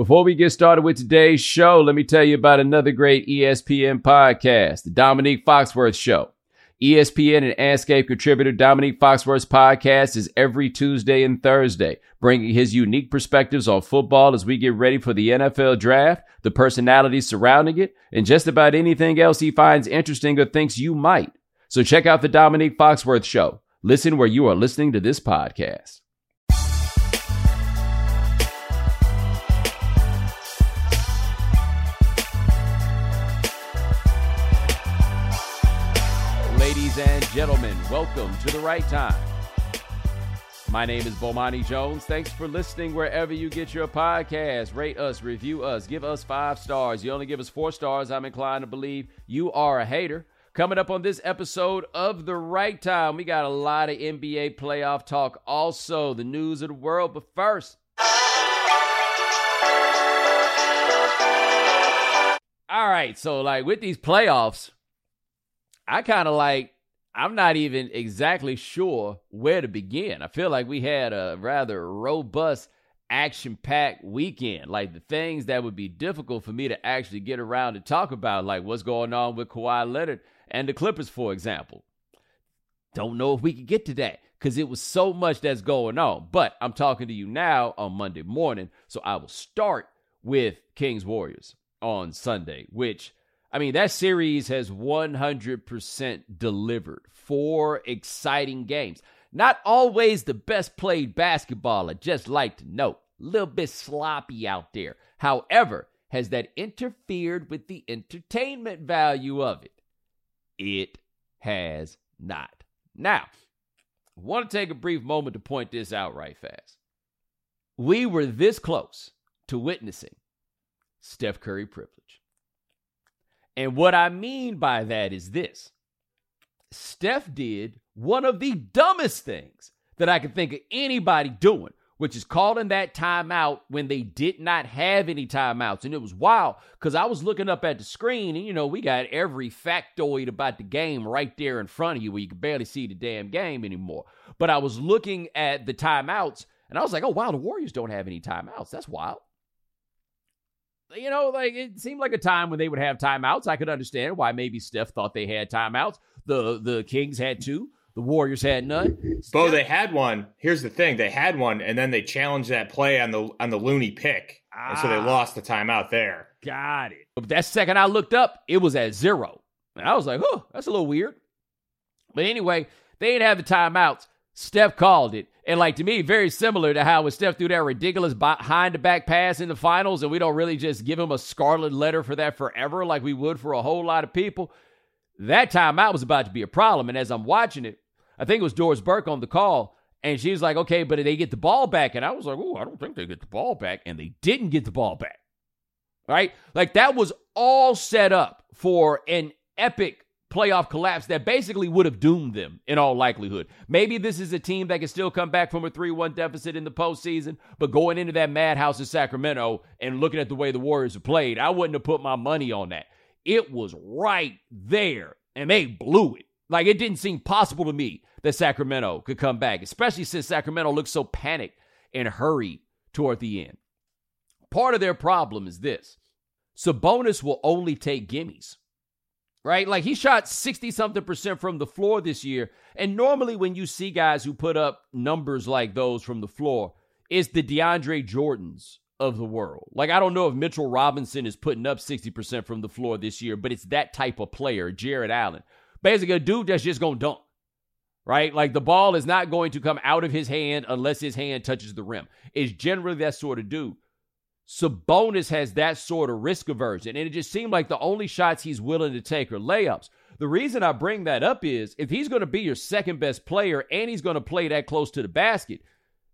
Before we get started with today's show, let me tell you about another great ESPN podcast, the Dominique Foxworth Show. ESPN and Andscape contributor Dominique Foxworth's podcast is every Tuesday and Thursday, bringing his unique perspectives on football as we get ready for the NFL draft, the personalities surrounding it, and just about anything else he finds interesting or thinks you might. So check out the Dominique Foxworth Show. Listen where you are listening to this podcast. Gentlemen, welcome to the right time. My name is Bomani Jones. Thanks for listening wherever you get your podcast. Rate us, review us, give us five stars. You only give us four stars. I'm inclined to believe you are a hater. Coming up on this episode of The Right Time, we got a lot of NBA playoff talk, also the news of the world. But first, all right, so like with these playoffs, I kind of like, I'm not even exactly sure where to begin. I feel like we had a rather robust, action packed weekend. Like the things that would be difficult for me to actually get around to talk about, like what's going on with Kawhi Leonard and the Clippers, for example. Don't know if we could get to that because it was so much that's going on. But I'm talking to you now on Monday morning. So I will start with Kings Warriors on Sunday, which I mean, that series has 100% delivered. Four exciting games. Not always the best played basketball, I just like to note. A little bit sloppy out there. However, has that interfered with the entertainment value of it? It has not. Now, I want to take a brief moment to point this out right fast. We were this close to witnessing Steph Curry privilege. And what I mean by that is this Steph did one of the dumbest things that I could think of anybody doing, which is calling that timeout when they did not have any timeouts. And it was wild because I was looking up at the screen and, you know, we got every factoid about the game right there in front of you where you can barely see the damn game anymore. But I was looking at the timeouts and I was like, oh, wow, the Warriors don't have any timeouts. That's wild you know, like it seemed like a time when they would have timeouts. I could understand why maybe Steph thought they had timeouts. The the Kings had two. The Warriors had none. Bo, Steph- they had one. Here's the thing: they had one, and then they challenged that play on the on the Looney pick, ah, and so they ah. lost the timeout there. Got it. But that second I looked up, it was at zero, and I was like, "Oh, that's a little weird." But anyway, they didn't have the timeouts. Steph called it. And like to me, very similar to how when Steph threw that ridiculous behind the back pass in the finals, and we don't really just give him a scarlet letter for that forever like we would for a whole lot of people. That timeout was about to be a problem. And as I'm watching it, I think it was Doris Burke on the call, and she was like, okay, but they get the ball back. And I was like, oh, I don't think they get the ball back. And they didn't get the ball back. Right? Like that was all set up for an epic playoff collapse that basically would have doomed them in all likelihood. Maybe this is a team that can still come back from a 3 1 deficit in the postseason, but going into that madhouse in Sacramento and looking at the way the Warriors have played, I wouldn't have put my money on that. It was right there, and they blew it. Like it didn't seem possible to me that Sacramento could come back, especially since Sacramento looked so panicked and hurried toward the end. Part of their problem is this Sabonis will only take gimmies right? Like he shot 60 something percent from the floor this year. And normally, when you see guys who put up numbers like those from the floor, it's the DeAndre Jordans of the world. Like, I don't know if Mitchell Robinson is putting up 60% from the floor this year, but it's that type of player, Jarrett Allen. Basically, a dude that's just going to dunk, right? Like, the ball is not going to come out of his hand unless his hand touches the rim. It's generally that sort of dude. Sabonis has that sort of risk aversion, and it just seemed like the only shots he's willing to take are layups. The reason I bring that up is if he's going to be your second best player and he's going to play that close to the basket,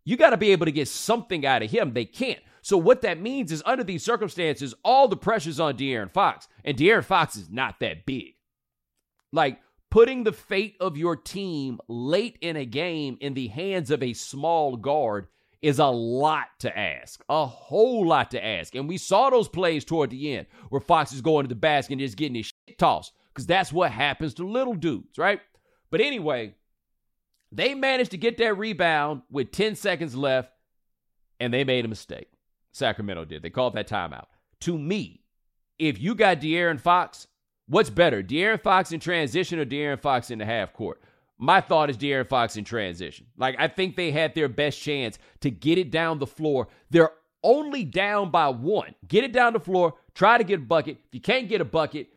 you got to be able to get something out of him. They can't. So what that means is under these circumstances, all the pressure's on De'Aaron Fox, and De'Aaron Fox is not that big. Like putting the fate of your team late in a game in the hands of a small guard is a lot to ask, a whole lot to ask. And we saw those plays toward the end where Fox is going to the basket and just getting his shit tossed because that's what happens to little dudes, right? But anyway, they managed to get that rebound with 10 seconds left and they made a mistake. Sacramento did. They called that timeout. To me, if you got De'Aaron Fox, what's better, De'Aaron Fox in transition or De'Aaron Fox in the half court? My thought is De'Aaron Fox in transition. Like, I think they had their best chance to get it down the floor. They're only down by one. Get it down the floor, try to get a bucket. If you can't get a bucket,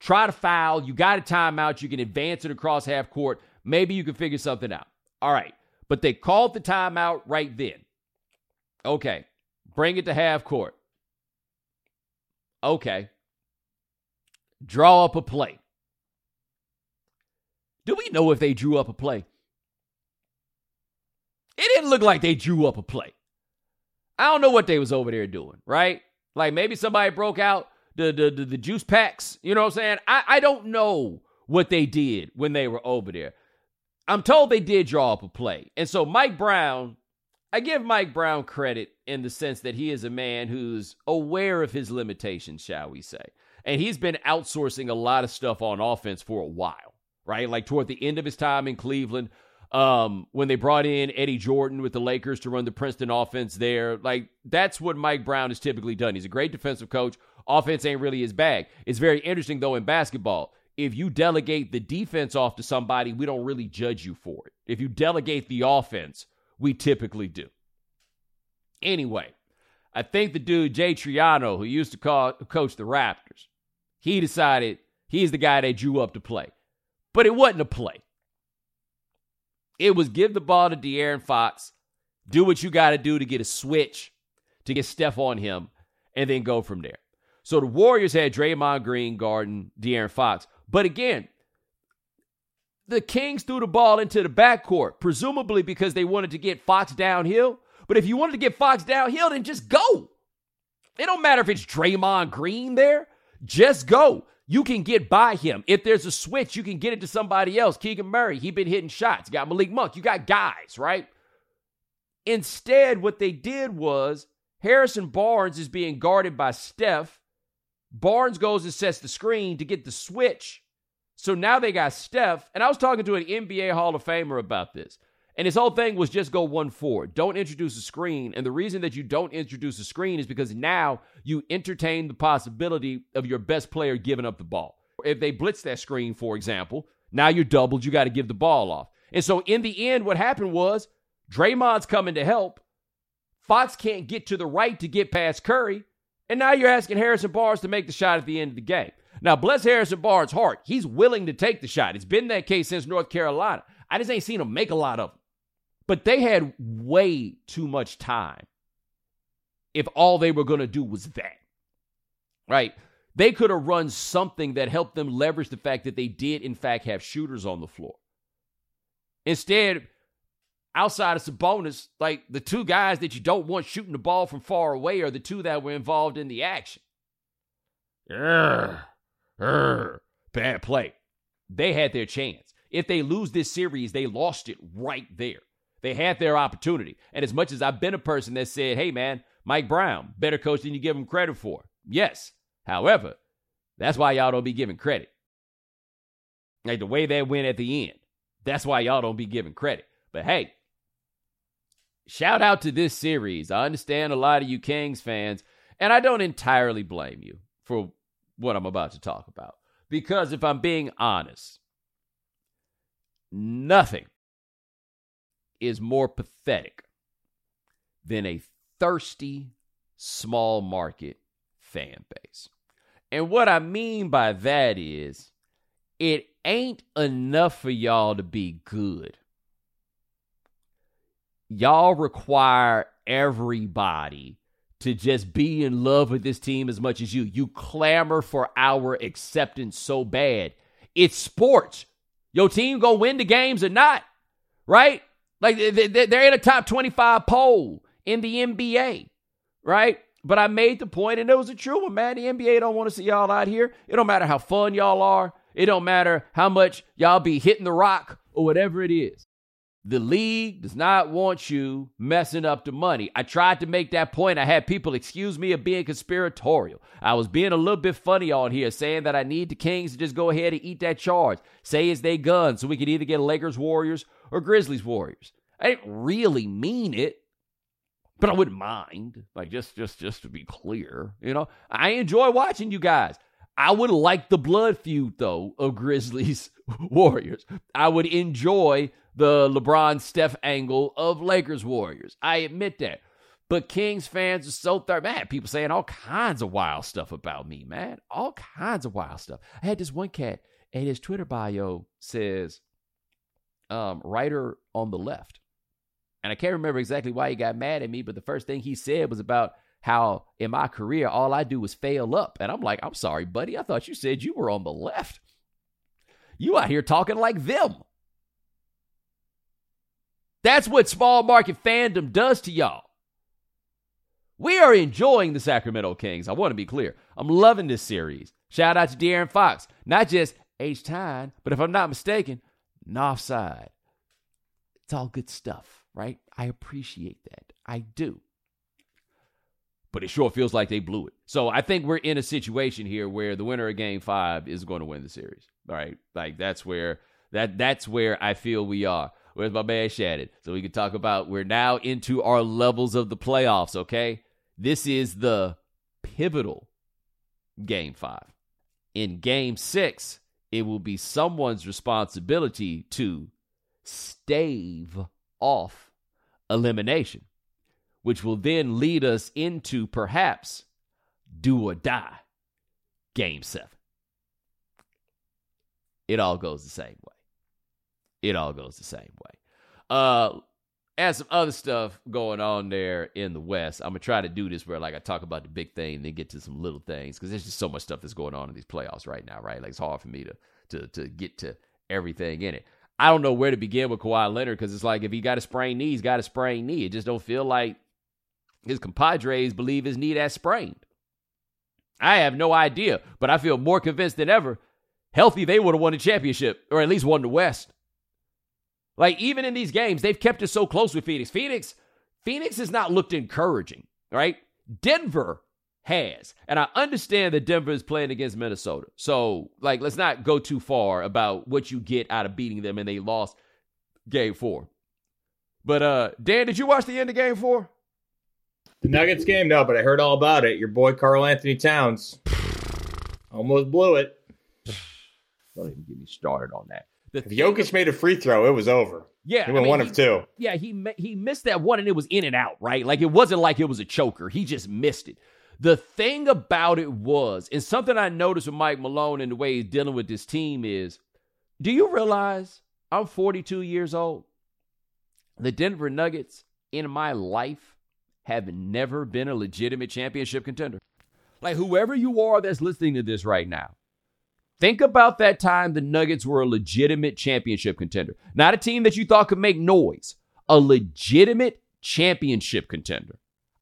try to foul. You got a timeout. You can advance it across half court. Maybe you can figure something out. All right. But they called the timeout right then. Okay. Bring it to half court. Okay. Draw up a play. Do we know if they drew up a play? It didn't look like they drew up a play. I don't know what they was over there doing, right? Like maybe somebody broke out the the the, the juice packs. You know what I'm saying? I, I don't know what they did when they were over there. I'm told they did draw up a play. And so Mike Brown, I give Mike Brown credit in the sense that he is a man who's aware of his limitations, shall we say. And he's been outsourcing a lot of stuff on offense for a while, right? Like toward the end of his time in Cleveland, um, when they brought in Eddie Jordan with the Lakers to run the Princeton offense there. Like, that's what Mike Brown has typically done. He's a great defensive coach. Offense ain't really his bag. It's very interesting, though, in basketball. If you delegate the defense off to somebody, we don't really judge you for it. If you delegate the offense, we typically do. Anyway, I think the dude, Jay Triano, who used to call, coach the Raptors, he decided he's the guy they drew up to play. But it wasn't a play. It was give the ball to De'Aaron Fox, do what you got to do to get a switch, to get Steph on him, and then go from there. So the Warriors had Draymond Green guarding De'Aaron Fox. But again, the Kings threw the ball into the backcourt, presumably because they wanted to get Fox downhill. But if you wanted to get Fox downhill, then just go. It don't matter if it's Draymond Green there. Just go. You can get by him. If there's a switch, you can get it to somebody else. Keegan Murray, he been hitting shots. You got Malik Monk. You got guys, right? Instead, what they did was Harrison Barnes is being guarded by Steph. Barnes goes and sets the screen to get the switch. So now they got Steph. And I was talking to an NBA Hall of Famer about this. And his whole thing was just go one forward. Don't introduce a screen. And the reason that you don't introduce a screen is because now you entertain the possibility of your best player giving up the ball. If they blitz that screen, for example, now you're doubled. You got to give the ball off. And so in the end, what happened was Draymond's coming to help. Fox can't get to the right to get past Curry. And now you're asking Harrison Barnes to make the shot at the end of the game. Now, bless Harrison Barnes' heart. He's willing to take the shot. It's been that case since North Carolina. I just ain't seen him make a lot of them. But they had way too much time if all they were going to do was that. Right? They could have run something that helped them leverage the fact that they did, in fact, have shooters on the floor. Instead, outside of Sabonis, like the two guys that you don't want shooting the ball from far away are the two that were involved in the action. Urgh, urgh, bad play. They had their chance. If they lose this series, they lost it right there. They had their opportunity. And as much as I've been a person that said, hey, man, Mike Brown, better coach than you give him credit for. Yes. However, that's why y'all don't be giving credit. Like the way they went at the end. That's why y'all don't be giving credit. But hey, shout out to this series. I understand a lot of you Kings fans, and I don't entirely blame you for what I'm about to talk about. Because if I'm being honest, nothing is more pathetic than a thirsty small market fan base. And what I mean by that is it ain't enough for y'all to be good. Y'all require everybody to just be in love with this team as much as you. You clamor for our acceptance so bad. It's sports. Your team gonna win the games or not, right? Like they're in a top 25 poll in the NBA, right? But I made the point, and it was a true one, man. The NBA don't want to see y'all out here. It don't matter how fun y'all are. It don't matter how much y'all be hitting the rock or whatever it is. The league does not want you messing up the money. I tried to make that point. I had people excuse me of being conspiratorial. I was being a little bit funny on here, saying that I need the Kings to just go ahead and eat that charge. Say it's they gun, so we could either get Lakers Warriors or Grizzlies Warriors. I didn't really mean it, but I wouldn't mind. Like just just just to be clear, you know, I enjoy watching you guys. I would like the blood feud though of Grizzlies Warriors. I would enjoy the LeBron Steph angle of Lakers Warriors. I admit that. But Kings fans are so third. Man, people saying all kinds of wild stuff about me, man. All kinds of wild stuff. I had this one cat, and his Twitter bio says, um, writer on the left. And I can't remember exactly why he got mad at me, but the first thing he said was about how in my career, all I do is fail up. And I'm like, I'm sorry, buddy. I thought you said you were on the left. You out here talking like them. That's what small market fandom does to y'all. We are enjoying the Sacramento Kings. I want to be clear. I'm loving this series. Shout out to De'Aaron Fox. Not just H time, but if I'm not mistaken, offside. It's all good stuff, right? I appreciate that. I do. But it sure feels like they blew it. So I think we're in a situation here where the winner of game five is going to win the series. All right. Like that's where that that's where I feel we are. Where's my man Shannon? So we can talk about we're now into our levels of the playoffs, okay? This is the pivotal game five. In game six, it will be someone's responsibility to stave off elimination, which will then lead us into perhaps do or die game seven. It all goes the same way. It all goes the same way. Uh, and some other stuff going on there in the West. I'm gonna try to do this where like I talk about the big thing, then get to some little things because there's just so much stuff that's going on in these playoffs right now, right? Like it's hard for me to to to get to everything in it. I don't know where to begin with Kawhi Leonard because it's like if he got a sprained knee, he's got a sprained knee. It just don't feel like his compadres believe his knee that sprained. I have no idea, but I feel more convinced than ever. Healthy, they would have won the championship or at least won the West. Like even in these games, they've kept it so close with Phoenix. Phoenix, Phoenix has not looked encouraging, right? Denver has. And I understand that Denver is playing against Minnesota. So, like, let's not go too far about what you get out of beating them and they lost game four. But uh Dan, did you watch the end of game four? The Nuggets game? No, but I heard all about it. Your boy Karl-Anthony Towns almost blew it. Don't even get me started on that. The if Jokic made a free throw, it was over. Yeah, he went I mean, one he, of two. Yeah, he he missed that one, and it was in and out. Right, like it wasn't like it was a choker. He just missed it. The thing about it was, and something I noticed with Mike Malone and the way he's dealing with this team is, do you realize I'm 42 years old? The Denver Nuggets in my life have never been a legitimate championship contender. Like whoever you are that's listening to this right now, Think about that time the Nuggets were a legitimate championship contender. Not a team that you thought could make noise, a legitimate championship contender.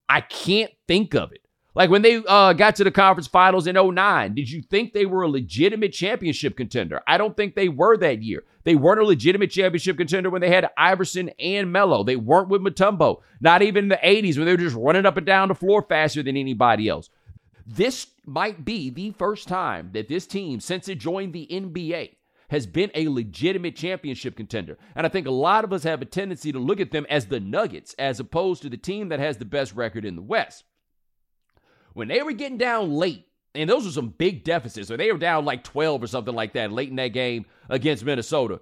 I can't think of it. Like when they uh, got to the conference finals in 09, did you think they were a legitimate championship contender? I don't think they were that year. They weren't a legitimate championship contender when they had Iverson and Melo. They weren't with Mutombo, Not even in the 80s when they were just running up and down the floor faster than anybody else. This might be the first time that this team, since it joined the NBA, has been a legitimate championship contender. And I think a lot of us have a tendency to look at them as the Nuggets as opposed to the team that has the best record in the West. When they were getting down late, and those were some big deficits, or they were down like 12 or something like that late in that game against Minnesota,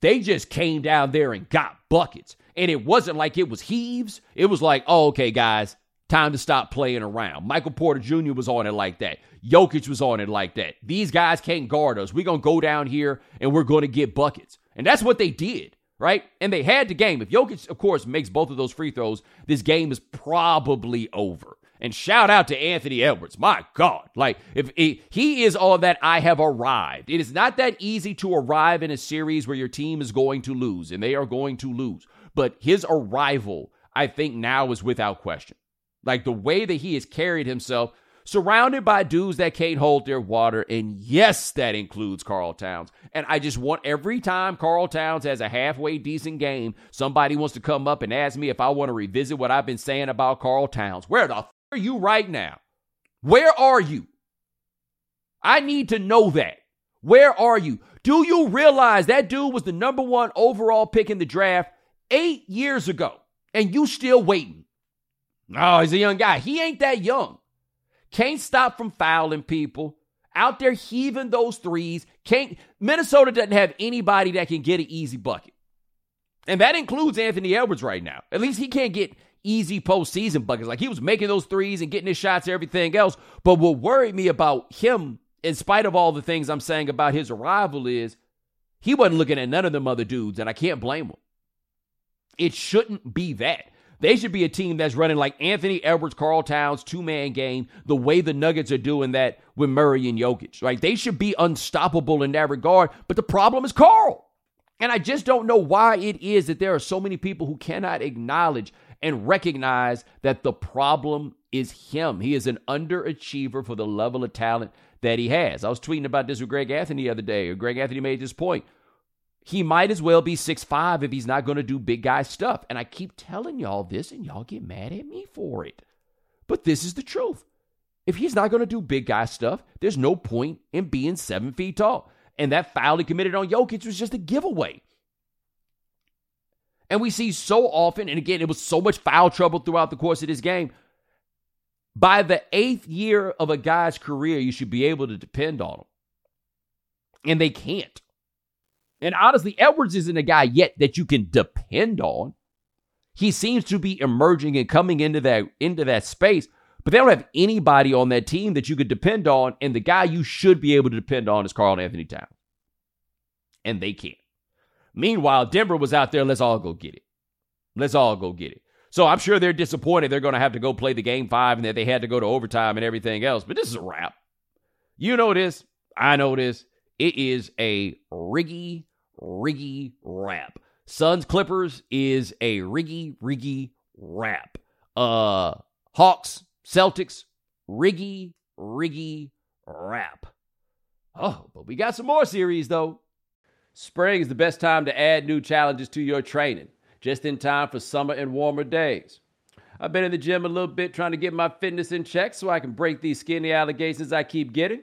they just came down there and got buckets. And it wasn't like it was heaves. It was like, oh, okay, guys, Time to stop playing around. Michael Porter Jr. was on it like that. Jokic was on it like that. These guys can't guard us. We're going to go down here and we're going to get buckets. And that's what they did, right? And they had the game. If Jokic, of course, makes both of those free throws, this game is probably over. And shout out to Anthony Edwards. My God. Like, if he, he is all that I have arrived. It is not that easy to arrive in a series where your team is going to lose, and they are going to lose. But his arrival, I think, now is without question. Like the way that he has carried himself, surrounded by dudes that can't hold their water. And yes, that includes Karl Towns. And I just want every time Karl Towns has a halfway decent game, somebody wants to come up and ask me if I want to revisit what I've been saying about Karl Towns. Where the f- are you right now? Where are you? I need to know that. Where are you? Do you realize that dude was the number one overall pick in the draft eight years ago and you still waiting? Oh, he's a young guy. He ain't that young. Can't stop from fouling people. Out there heaving those threes. Can't Minnesota doesn't have anybody that can get an easy bucket. And that includes Anthony Edwards right now. At least he can't get easy postseason buckets. Like he was making those threes and getting his shots and everything else. But what worried me about him, in spite of all the things I'm saying about his arrival, is he wasn't looking at none of them other dudes, and I can't blame him. It shouldn't be that. They should be a team that's running like Anthony Edwards, Karl Towns, two man game, the way the Nuggets are doing that with Murray and Jokic, right? They should be unstoppable in that regard. But the problem is Karl. And I just don't know why it is that there are so many people who cannot acknowledge and recognize that the problem is him. He is an underachiever for the level of talent that he has. I was tweeting about this with Greg Anthony the other day. Greg Anthony made this point he might as well be six five if he's not going to do big guy stuff. And I keep telling y'all this, and y'all get mad at me for it. But this is the truth. If he's not going to do big guy stuff, there's no point in being seven feet tall. And that foul he committed on Jokic was just a giveaway. And we see so often, and again, it was so much foul trouble throughout the course of this game. By the eighth year of a guy's career, you should be able to depend on him. And they can't. And honestly, Edwards isn't a guy yet that you can depend on. He seems to be emerging and coming into that into that space, but they don't have anybody on that team that you could depend on. And the guy you should be able to depend on is Karl-Anthony Towns. And they can't. Meanwhile, Denver was out there, let's all go get it. Let's all go get it. So I'm sure they're disappointed they're going to have to go play the game five and that they had to go to overtime and everything else. But this is a wrap. You know this. I know this. It is a riggy riggy rap. Suns Clippers is a riggy, riggy rap. Uh, Hawks, Celtics, riggy, riggy rap. Oh, but we got some more series though. Spring is the best time to add new challenges to your training, just in time for summer and warmer days. I've been in the gym a little bit trying to get my fitness in check so I can break these skinny allegations I keep getting.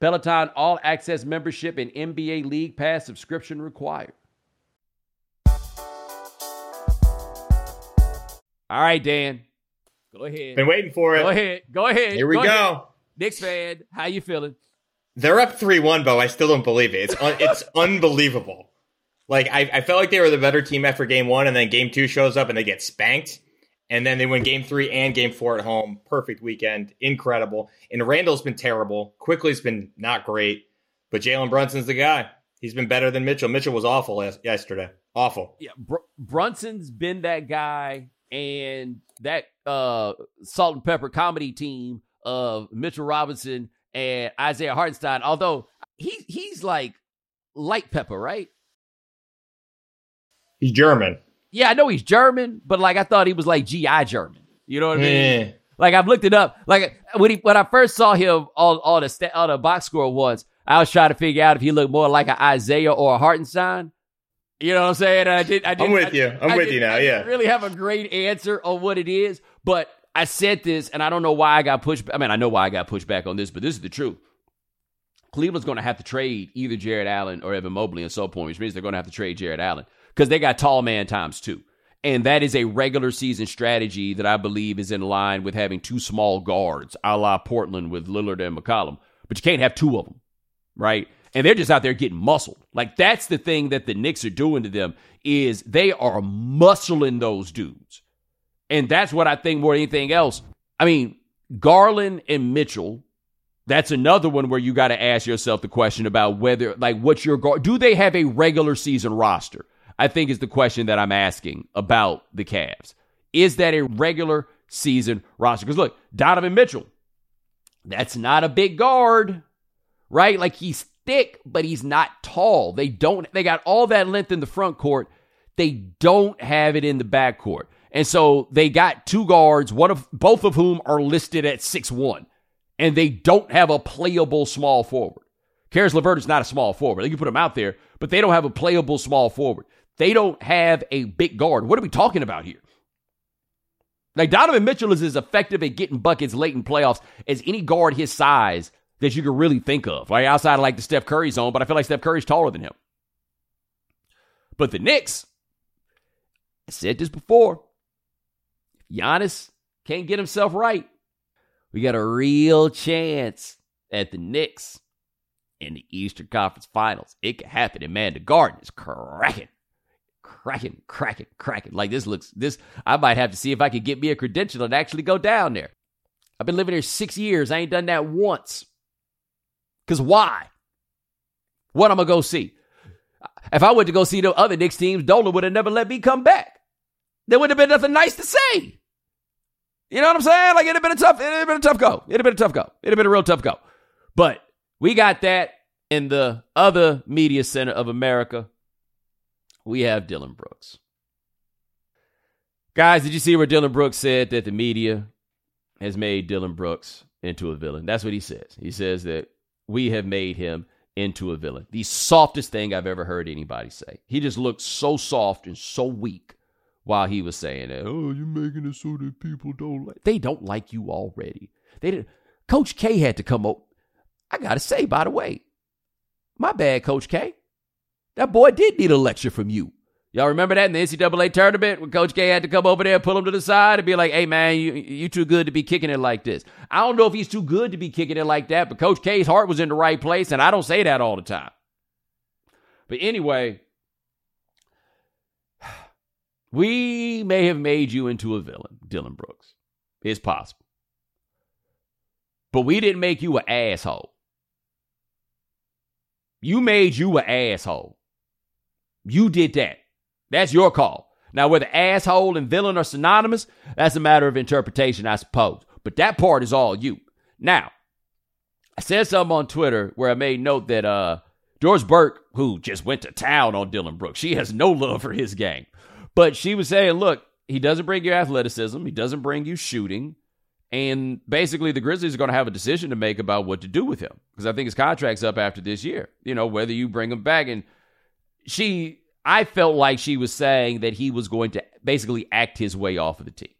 Peloton All Access membership and NBA League Pass subscription required. All right, Dan. Go ahead. Been waiting for it. Go ahead. Go ahead. Here we go. go. Knicks fan, how you feeling? They're up three one, Bo. I still don't believe it. It's un- it's unbelievable. Like I, I felt like they were the better team after game one, and then game two shows up and they get spanked. And then they win game three and game four at home. Perfect weekend. Incredible. And Randle's been terrible. Quickley's been not great. But Jalen Brunson's the guy. He's been better than Mitchell. Mitchell was awful yesterday. Awful. Yeah. Br- Brunson's been that guy. And that uh, salt and pepper comedy team of Mitchell Robinson and Isaiah Hartenstein, although he, he's like light pepper, right? He's German yeah, I know he's German, but like I thought he was like GI German. You know what I mean? Like I've looked it up. Like when he when I first saw him on all the st- all the box score once, I was trying to figure out if he looked more like an Isaiah or a Hartenstein. You know what I'm saying? I did. I did. I'm with I, you. I'm I with did, you now. I yeah. really have a great answer on what it is, but I said this, and I don't know why I got pushed. I mean, I know why I got pushed back on this, but this is the truth. Cleveland's going to have to trade either Jarrett Allen or Evan Mobley at some point, which means they're going to have to trade Jarrett Allen because they got tall man times two. And that is a regular season strategy that I believe is in line with having two small guards, a la Portland with Lillard and McCollum. But you can't have two of them, right? And they're just out there getting muscled. Like that's the thing that the Knicks are doing to them is they are muscling those dudes. And that's what I think more than anything else. I mean, Garland and Mitchell That's another one where you got to ask yourself the question about whether, like, what's your guard? Do they have a regular season roster? I think is the question that I'm asking about the Cavs. Is that a regular season roster? Because look, Donovan Mitchell, that's not a big guard, right? Like he's thick, but he's not tall. They don't, they got all that length in the front court. They don't have it in the back court. And so they got two guards, one of both of whom are listed at six one, and they don't have a playable small forward. Caris LeVert is not a small forward. They can put him out there, but they don't have a playable small forward. They don't have a big guard. What are we talking about here? Like Donovan Mitchell is as effective at getting buckets late in playoffs as any guard his size that you could really think of. Like outside of like the Steph Curry zone, but I feel like Steph Curry's taller than him. But the Knicks, I said this before. If Giannis can't get himself right, we got a real chance at the Knicks in the Eastern Conference Finals. It could happen, and man, the Garden is cracking cracking, cracking, cracking. Like this looks this I might have to see if I could get me a credential and actually go down there. I've been living here six years. I ain't done that once. Cause why? What I'm gonna go see? If I went to go see the other Knicks teams, Dolan would have never let me come back. There wouldn't have been nothing nice to say. You know what I'm saying? Like it'd have been a tough, it'd have been a tough go. It'd have been a tough go. It'd have been a real tough go. But we got that in the other media center of America we have Dillon Brooks. Guys, did you see where Dillon Brooks said that the media has made Dillon Brooks into a villain? That's what he says. He says that we have made him into a villain. The softest thing I've ever heard anybody say. He just looked so soft and so weak while he was saying it. Oh, you're making it so that people don't like. They don't like you already. They did. Coach K had to come up. I gotta say, by the way, my bad, Coach K. That boy did need a lecture from you. Y'all remember that in the NCAA tournament when Coach K had to come over there, pull him to the side, and be like, "Hey man, you you too good to be kicking it like this." I don't know if he's too good to be kicking it like that, but Coach K's heart was in the right place, and I don't say that all the time. But anyway, we may have made you into a villain, Dillon Brooks. It's possible, but we didn't make you an asshole. You made you an asshole. You did that. That's your call. Now, whether asshole and villain are synonymous, that's a matter of interpretation, I suppose. But that part is all you. Now, I said something on Twitter where I made note that uh, Doris Burke, who just went to town on Dillon Brooks, she has no love for his game. But she was saying, look, he doesn't bring you athleticism, he doesn't bring you shooting. And basically, the Grizzlies are going to have a decision to make about what to do with him because I think his contract's up after this year. You know, whether you bring him back. And she, I felt like she was saying that he was going to basically act his way off of the team.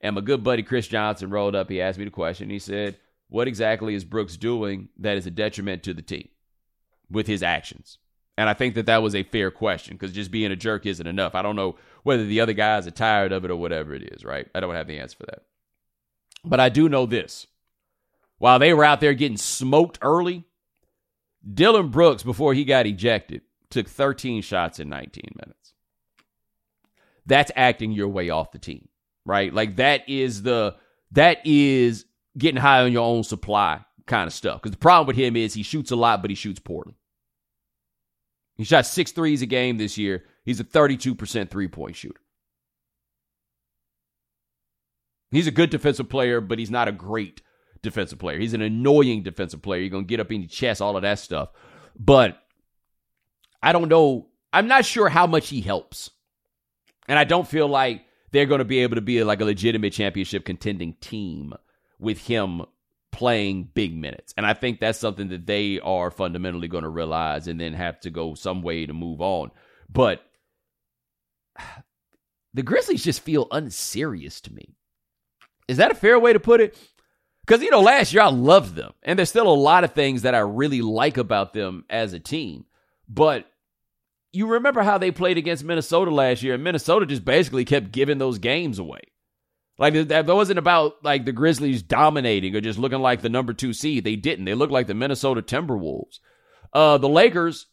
And my good buddy Chris Johnson rolled up. He asked me the question. He said, What exactly is Brooks doing that is a detriment to the team with his actions? And I think that that was a fair question because just being a jerk isn't enough. I don't know whether the other guys are tired of it or whatever it is, right? I don't have the answer for that. But I do know this. While they were out there getting smoked early, Dillon Brooks, before he got ejected, took 13 shots in 19 minutes. That's acting your way off the team, right? Like that is the that is getting high on your own supply kind of stuff. Because the problem with him is he shoots a lot, but he shoots poorly. He shot six threes a game this year. He's a 32% three point shooter. He's a good defensive player, but he's not a great defensive player. He's an annoying defensive player. You're going to get up in your chest, all of that stuff. But I don't know. I'm not sure how much he helps. And I don't feel like they're going to be able to be like a legitimate championship contending team with him playing big minutes. And I think that's something that they are fundamentally going to realize and then have to go some way to move on. But the Grizzlies just feel unserious to me. Is that a fair way to put it? Because, you know, last year I loved them. And there's still a lot of things that I really like about them as a team. But you remember how they played against Minnesota last year, and Minnesota just basically kept giving those games away. Like that wasn't about like the Grizzlies dominating or just looking like the number two seed. They didn't. They looked like the Minnesota Timberwolves. Uh, the Lakers,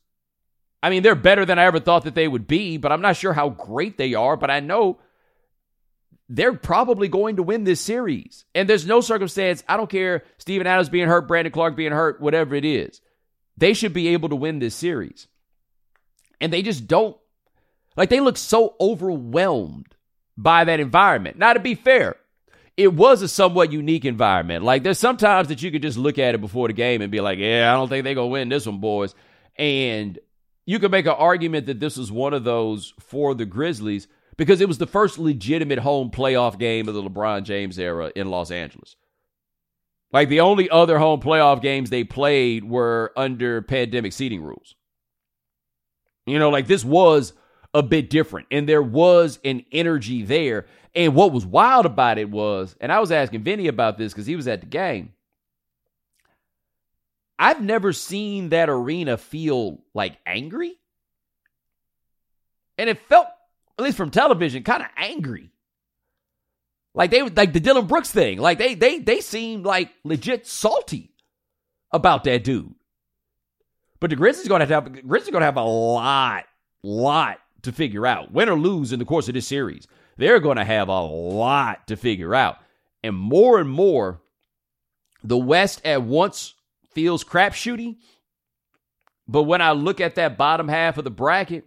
I mean, they're better than I ever thought that they would be, but I'm not sure how great they are. But I know they're probably going to win this series. And there's no circumstance, I don't care, Steven Adams being hurt, Brandon Clarke being hurt, whatever it is. They should be able to win this series. And they just don't. Like they look so overwhelmed by that environment. Now, to be fair, it was a somewhat unique environment. Like there's sometimes that you could just look at it before the game and be like, yeah, I don't think they're going to win this one, boys. And you could make an argument that this was one of those for the Grizzlies because it was the first legitimate home playoff game of the LeBron James era in Los Angeles. Like the only other home playoff games they played were under pandemic seating rules. You know, like this was a bit different and there was an energy there. And what was wild about it was, and I was asking Vinny about this because he was at the game. I've never seen that arena feel like angry. And it felt, at least from television, kind of angry. Like they like the Dillon Brooks thing. Like they they they seemed like legit salty about that dude. But the Grizzlies going to have Grizzlies going to have a lot, lot to figure out. Win or lose in the course of this series, they're going to have a lot to figure out. And more and more, the West at once feels crapshooty. But when I look at that bottom half of the bracket,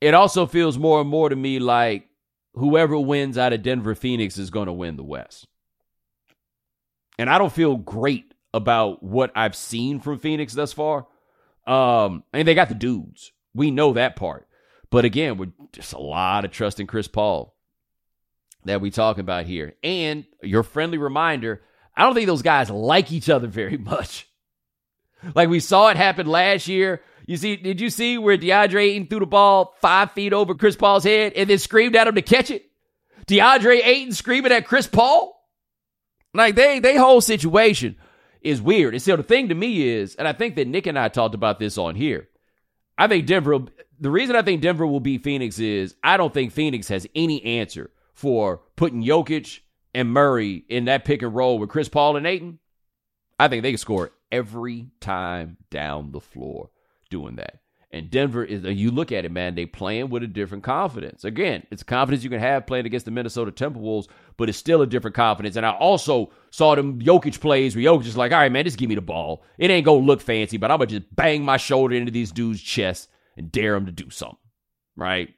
it also feels more and more to me like whoever wins out of Denver Phoenix is going to win the West. And I don't feel great about what I've seen from Phoenix thus far. Um, and they got the dudes. We know that part. But again, we're just a lot of trust in Chris Paul that we talk about here. And your friendly reminder, I don't think those guys like each other very much. Like we saw it happen last year. You see, did you see where DeAndre Ayton threw the ball five feet over Chris Paul's head and then screamed at him to catch it? DeAndre Ayton screaming at Chris Paul? Like they they whole situation is weird. And so the thing to me is, and I think that Nick and I talked about this on here. I think Denver, the reason I think Denver will beat Phoenix is I don't think Phoenix has any answer for putting Jokic and Murray in that pick and roll with Chris Paul and Ayton. I think they can score every time down the floor doing that. And Denver is, uh, you look at it, man, they playing with a different confidence. Again, it's confidence you can have playing against the Minnesota Timberwolves, but it's still a different confidence. And I also saw them Jokic plays where Jokic is like, all right, man, just give me the ball. It ain't going to look fancy, but I'm going to just bang my shoulder into these dudes' chests and dare them to do something, right?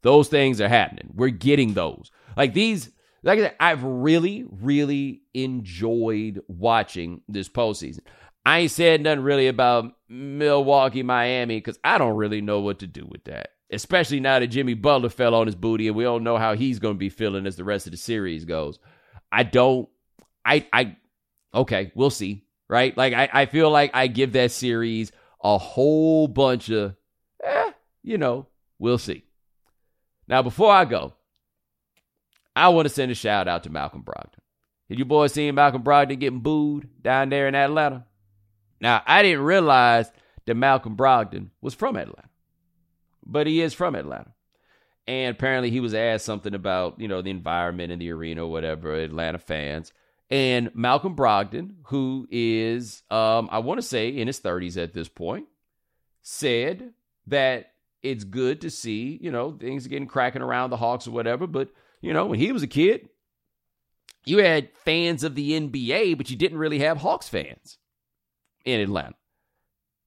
Those things are happening. We're getting those. Like these, like I said, I've really, really enjoyed watching this postseason. I ain't said nothing really about Milwaukee, Miami, because I don't really know what to do with that. Especially now that Jimmy Butler fell on his booty and we don't know how he's going to be feeling as the rest of the series goes. I don't, I, I, okay, we'll see, right? Like, I, I feel like I give that series a whole bunch of, eh, you know, we'll see. Now, before I go, I want to send a shout out to Malcolm Brogdon. Did you boys see Malcolm Brogdon getting booed down there in Atlanta? Now, I didn't realize that Malcolm Brogdon was from Atlanta, but he is from Atlanta. And apparently he was asked something about, you know, the environment in the arena or whatever, Atlanta fans. And Malcolm Brogdon, who is, um, I want to say in his 30s at this point, said that it's good to see, you know, things getting cracking around the Hawks or whatever. But, you know, when he was a kid, you had fans of the NBA, but you didn't really have Hawks fans in Atlanta.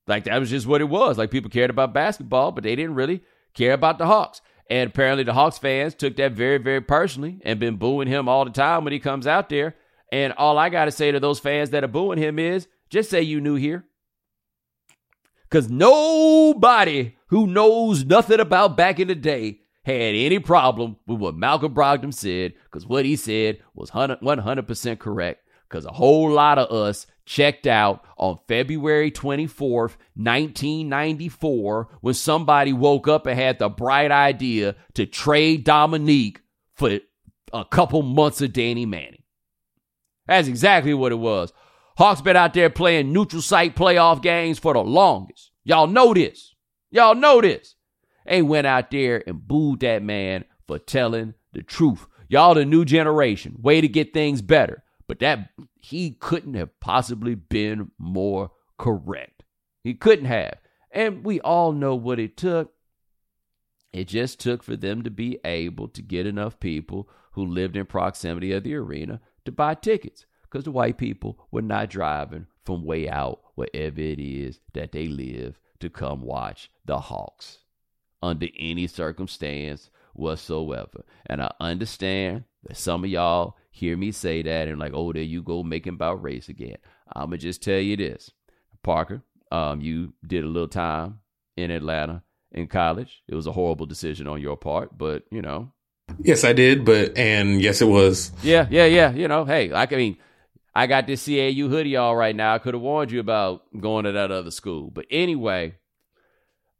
Like that was just what it was. Like people cared about basketball, but they didn't really care about the Hawks. And apparently the Hawks fans took that very, very personally and been booing him all the time when he comes out there. And all I got to say to those fans that are booing him is just say you knew here. Because nobody who knows nothing about back in the day had any problem with what Malcolm Brogdon said because what he said was 100% correct. Because a whole lot of us checked out on February 24th, 1994, when somebody woke up and had the bright idea to trade Dominique for a couple months of Danny Manning. That's exactly what it was. Hawks been out there playing neutral site playoff games for the longest. Y'all know this. Y'all know this. They went out there and booed that man for telling the truth. Y'all the new generation. Way to get things better. But that he couldn't have possibly been more correct. He couldn't have. And we all know what it took. It just took for them to be able to get enough people who lived in proximity of the arena to buy tickets because the white people were not driving from way out wherever it is that they live to come watch the Hawks under any circumstance whatsoever. And I understand some of y'all hear me say that and like, oh, there you go making about race again. I'm gonna just tell you this, Parker. Um, you did a little time in Atlanta in college. It was a horrible decision on your part, but you know. Yes, I did, but and yes, it was. Yeah, yeah, yeah. You know, hey, I mean, I got this CAU hoodie all right now. I could have warned you about going to that other school, but anyway,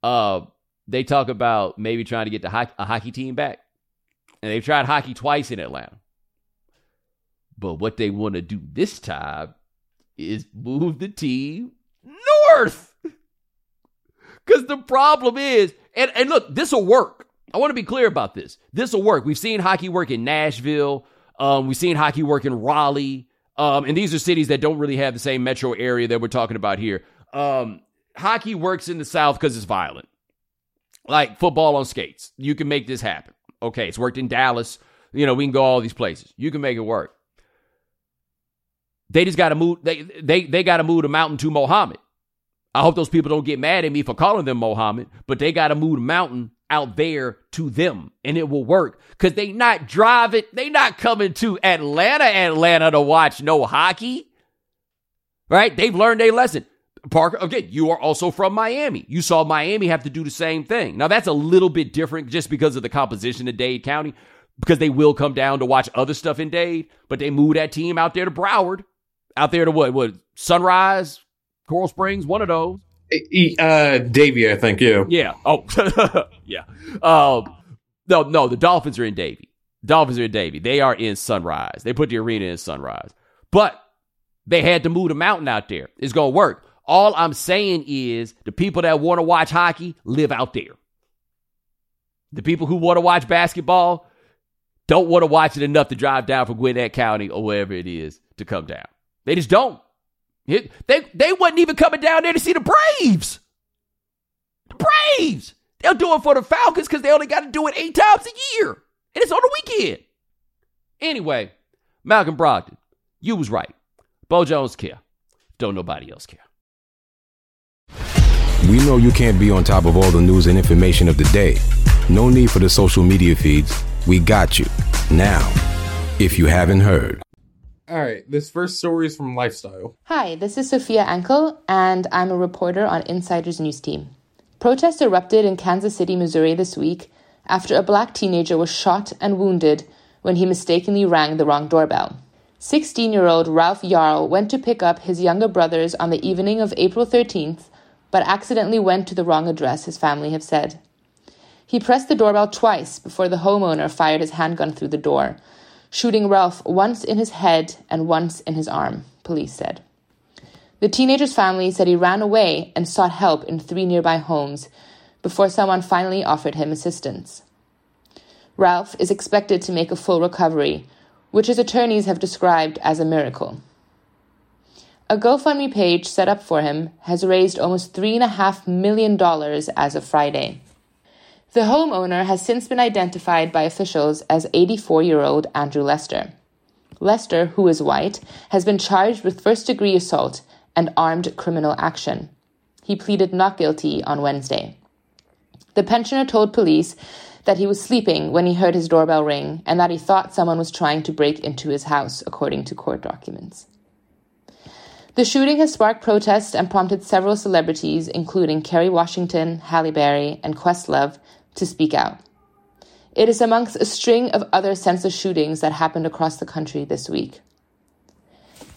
uh, they talk about maybe trying to get the ho- a hockey team back, and they've tried hockey twice in Atlanta. But what they want to do this time is move the team north. Because the problem is, and, and look, this will work. I want to be clear about this. This will work. We've seen hockey work in Nashville. Um, we've seen hockey work in Raleigh. Um, and these are cities that don't really have the same metro area that we're talking about here. Um, hockey works in the South because it's violent, like football on skates. You can make this happen. Okay, it's worked in Dallas. You know, we can go all these places. You can make it work. They just got to move. They they they got to move the mountain to Mohammed. I hope those people don't get mad at me for calling them Mohammed, but they got to move the mountain out there to them and it will work because they not driving, they not coming to Atlanta, Atlanta to watch no hockey. Right? They've learned a lesson. Parker, again, you are also from Miami. You saw Miami have to do the same thing. Now that's a little bit different just because of the composition of Dade County, because they will come down to watch other stuff in Dade, but they moved that team out there to Broward, out there to what? What? Sunrise, Coral Springs, one of those. Uh, Davie, I think. Yeah. Yeah. Oh, yeah. Um, no, no. The Dolphins are in Davie. Dolphins are in Davie. They are in Sunrise. They put the arena in Sunrise, but they had to move the mountain out there. It's gonna work. All I'm saying is the people that want to watch hockey live out there. The people who want to watch basketball don't want to watch it enough to drive down from Gwinnett County or wherever it is to come down. They just don't. It, they they wasn't even coming down there to see the Braves. The Braves. They'll do it for the Falcons because they only got to do it eight times a year, and it's on the weekend. Anyway, Malcolm Brogdon, you was right. Bo Jones care. Don't nobody else care. We know you can't be on top of all the news and information of the day. No need for the social media feeds. We got you. Now, if you haven't heard. All right, this first story is from Lifestyle. Hi, this is Sophia Ankel, and I'm a reporter on Insider's news team. Protests erupted in Kansas City, Missouri this week after a black teenager was shot and wounded when he mistakenly rang the wrong doorbell. 16 year old Ralph Yarl went to pick up his younger brothers on the evening of April 13th, but accidentally went to the wrong address, his family have said. He pressed the doorbell twice before the homeowner fired his handgun through the door, shooting Ralph once in his head and once in his arm, police said. The teenager's family said he ran away and sought help in three nearby homes before someone finally offered him assistance. Ralph is expected to make a full recovery, which his attorneys have described as a miracle. A GoFundMe page set up for him has raised almost $3.5 million as of Friday. The homeowner has since been identified by officials as 84 year old Andrew Lester. Lester, who is white, has been charged with first degree assault and armed criminal action. He pleaded not guilty on Wednesday. The pensioner told police that he was sleeping when he heard his doorbell ring and that he thought someone was trying to break into his house, according to court documents. The shooting has sparked protests and prompted several celebrities, including Kerry Washington, Halle Berry, and Questlove, to speak out. It is amongst a string of other senseless shootings that happened across the country this week.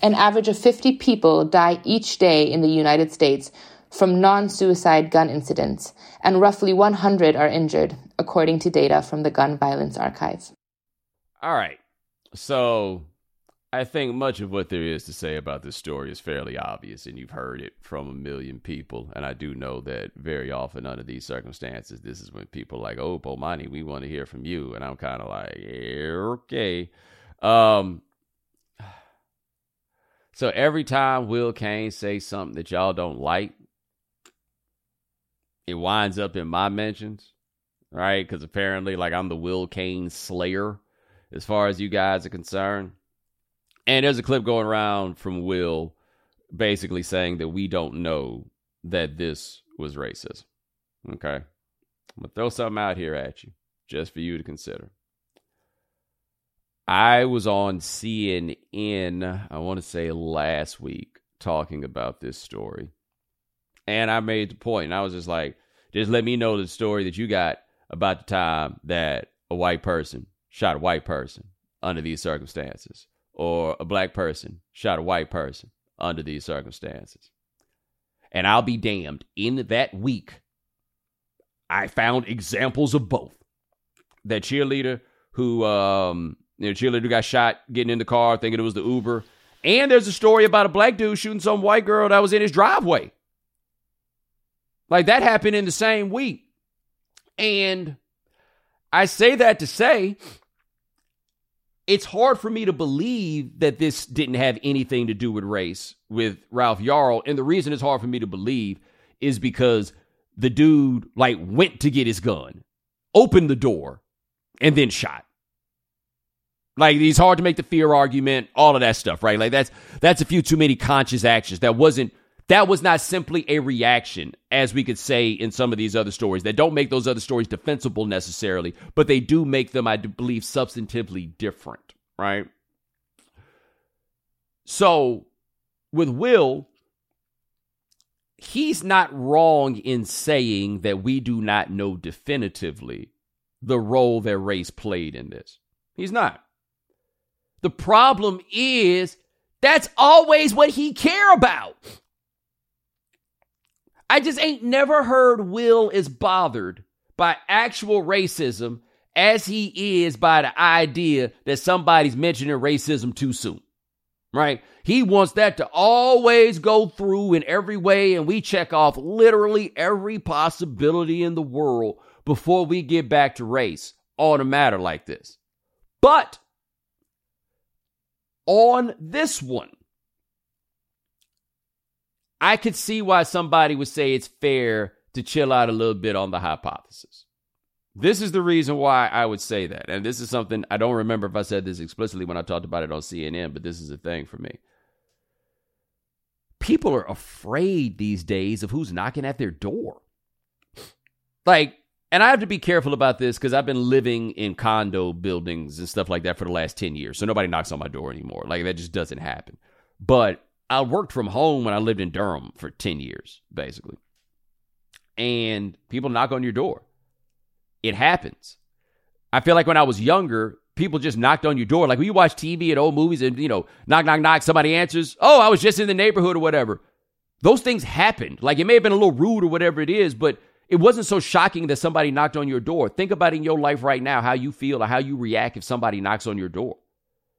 An average of 50 people die each day in the United States from non suicide gun incidents, and roughly 100 are injured, according to data from the Gun Violence Archive. All right. So I think much of what there is to say about this story is fairly obvious, and you've heard it from a million people. And I do know that very often under these circumstances, this is when people are like, "Oh, Bomani, we want to hear from you," and I'm kind of like, yeah, "Okay." Um, so every time Will Cain says something that y'all don't like, it winds up in my mentions. right? Because apparently, like, I'm the Will Cain Slayer as far as you guys are concerned. And there's a clip going around from Will basically saying that we don't know that this was racism. Okay. I'm going to throw something out here at you just for you to consider. I was on CNN, I want to say last week, talking about this story. And I made the point, and I was just like, just let me know the story that you got about the time that a white person shot a white person under these circumstances, or a black person shot a white person under these circumstances. And I'll be damned, in that week, I found examples of both. That cheerleader who, um, you know, cheerleader who got shot getting in the car thinking it was the Uber. And there's a story about a black dude shooting some white girl that was in his driveway. Like that happened in the same week. And I say that to say it's hard for me to believe that this didn't have anything to do with race with Ralph Yarl. And the reason it's hard for me to believe is because the dude like went to get his gun, opened the door, and then shot. Like it's hard to make the fear argument, all of that stuff, right? Like that's that's a few too many conscious actions. That wasn't that was not simply a reaction, as we could say in some of these other stories that don't make those other stories defensible necessarily, but they do make them, I believe, substantively different, right? So with Will, he's not wrong in saying that we do not know definitively the role that race played in this. He's not. The problem is that's always what he care about. I just ain't never heard Will is bothered by actual racism as he is by the idea that somebody's mentioning racism too soon. Right? He wants that to always go through in every way, and we check off literally every possibility in the world before we get back to race on a matter like this. But on this one, I could see why somebody would say it's fair to chill out a little bit on the hypothesis. This is the reason why I would say that. And this is something I don't remember if I said this explicitly when I talked about it on CNN, but this is a thing for me. People are afraid these days of who's knocking at their door. Like, and I have to be careful about this because I've been living in condo buildings and stuff like that for the last 10 years. So nobody knocks on my door anymore. Like, that just doesn't happen. But I worked from home when I lived in Durham for 10 years, basically. And people knock on your door. It happens. I feel like when I was younger, people just knocked on your door. Like you watch TV and old movies and, you know, knock, knock, knock, somebody answers, oh, I was just in the neighborhood or whatever. Those things happened. Like it may have been a little rude or whatever it is, but it wasn't so shocking that somebody knocked on your door. Think about in your life right now how you feel or how you react if somebody knocks on your door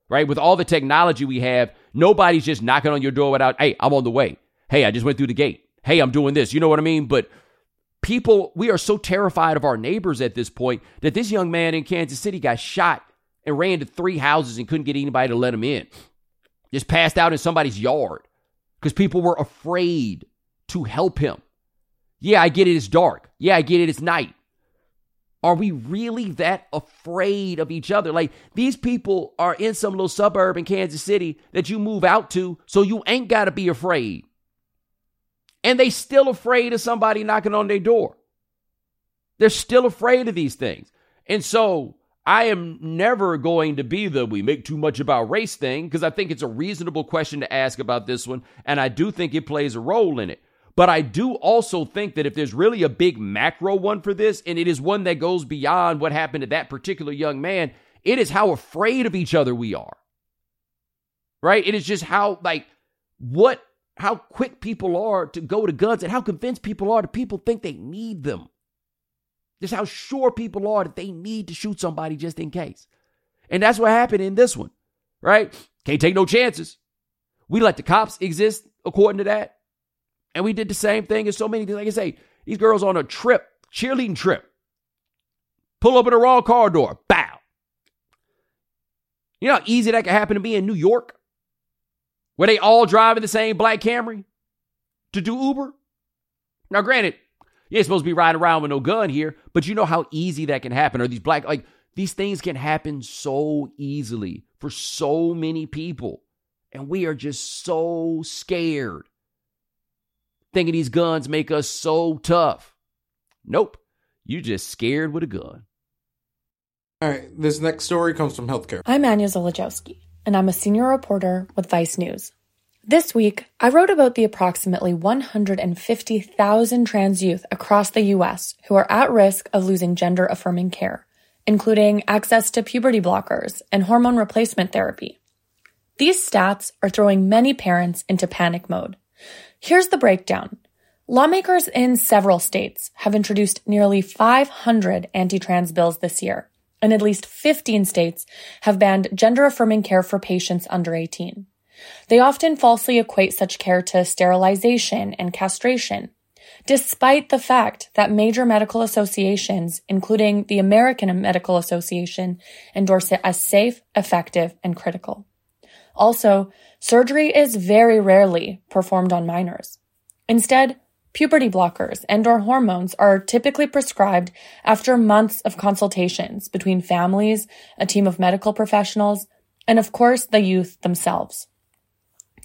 right? With all the technology we have, nobody's just knocking on your door without, hey, I'm on the way. Hey, I just went through the gate. Hey, I'm doing this. You know what I mean? But people, we are so terrified of our neighbors at this point that this young man in Kansas City got shot and ran to three houses and couldn't get anybody to let him in. Just passed out in somebody's yard because people were afraid to help him. Yeah, I get it. It's dark. Yeah, I get it. It's night. Are we really that afraid of each other? Like these people are in some little suburb in Kansas City that you move out to, so you ain't got to be afraid. And they still afraid of somebody knocking on their door. They're still afraid of these things. And so I am never going to be the we make too much about race thing because I think it's a reasonable question to ask about this one. And I do think it plays a role in it. But I do also think that if there's really a big macro one for this, and it is one that goes beyond what happened to that particular young man, it is how afraid of each other we are. Right? It is just how, like, what, how quick people are to go to guns and how convinced people are that people think they need them. Just how sure people are that they need to shoot somebody just in case. And that's what happened in this one, right? Can't take no chances. We let the cops exist according to that. And we did the same thing as so many Like I say, these girls on a trip, cheerleading trip, pull up in the wrong car door, bow. You know how easy that could happen to be in New York? Where they all driving the same black Camry to do Uber? Now, granted, You ain't supposed to be riding around with no gun here, but you know how easy that can happen. Or these black, like, these things can happen so easily for so many people. And we are just so scared. Thinking these guns make us so tough. Nope. you're just scared with a gun. All right, this next story comes from healthcare. I'm Anya Zoledziowski, and I'm a senior reporter with Vice News. This week, I wrote about the approximately 150,000 trans youth across the U.S. who are at risk of losing gender affirming care, including access to puberty blockers and hormone replacement therapy. These stats are throwing many parents into panic mode. Here's the breakdown. Lawmakers in several states have introduced nearly 500 anti trans bills this year and at least 15 states have banned gender affirming care for patients under 18. They often falsely equate such care to sterilization and castration, despite the fact that major medical associations, including the American Medical Association, endorse it as safe, effective, and critical. Also, surgery is very rarely performed on minors. Instead, Puberty blockers and or hormones are typically prescribed after months of consultations between families, a team of medical professionals, and of course the youth themselves.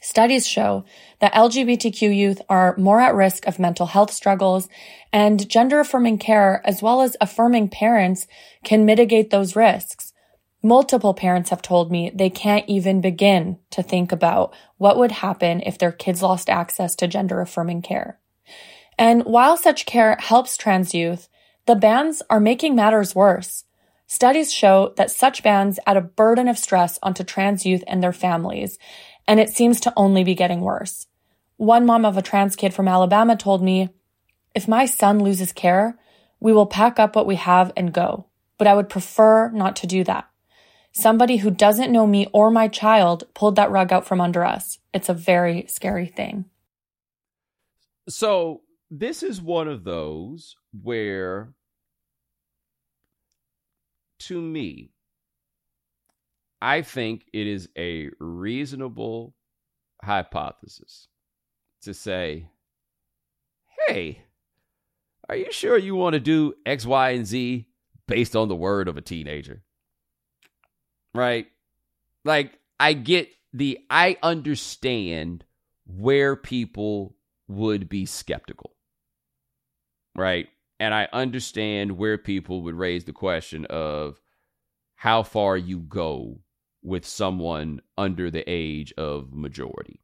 Studies show that LGBTQ youth are more at risk of mental health struggles and gender affirming care as well as affirming parents can mitigate those risks. Multiple parents have told me they can't even begin to think about what would happen if their kids lost access to gender affirming care. And while such care helps trans youth, the bans are making matters worse. Studies show that such bans add a burden of stress onto trans youth and their families, and it seems to only be getting worse. One mom of a trans kid from Alabama told me, if my son loses care, we will pack up what we have and go, but I would prefer not to do that. Somebody who doesn't know me or my child pulled that rug out from under us. It's a very scary thing. So this is one of those where, to me, I think it is a reasonable hypothesis to say, hey, are you sure you want to do X, Y, and Z based on the word of a teenager? Right? Like, I get the, I understand where people would be skeptical right? And I understand where people would raise the question of how far you go with someone under the age of majority.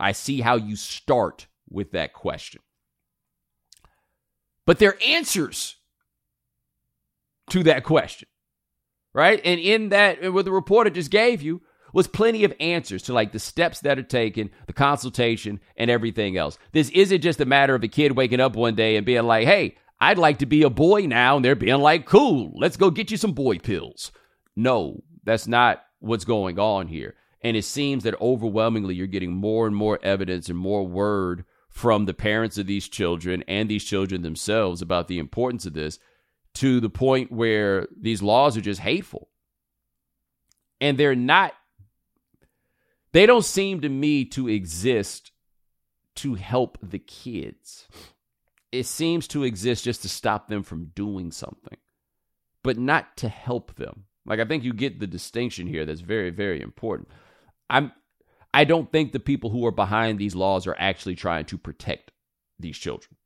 I see how you start with that question. But their answers to that question, right? And in that, what the reporter just gave you was plenty of answers to like the steps that are taken, the consultation, and everything else. This isn't just a matter of a kid waking up one day and being like, hey, I'd like to be a boy now. And they're being like, cool, let's go get you some boy pills. No, that's not what's going on here. And it seems that overwhelmingly you're getting more and more evidence and more word from the parents of these children and these children themselves about the importance of this to the point where these laws are just hateful. And they're not they don't seem to me to exist to help the kids. It seems to exist just to stop them from doing something, but not to help them. Like I think you get the distinction here that's very very important. I'm I don't think the people who are behind these laws are actually trying to protect these children.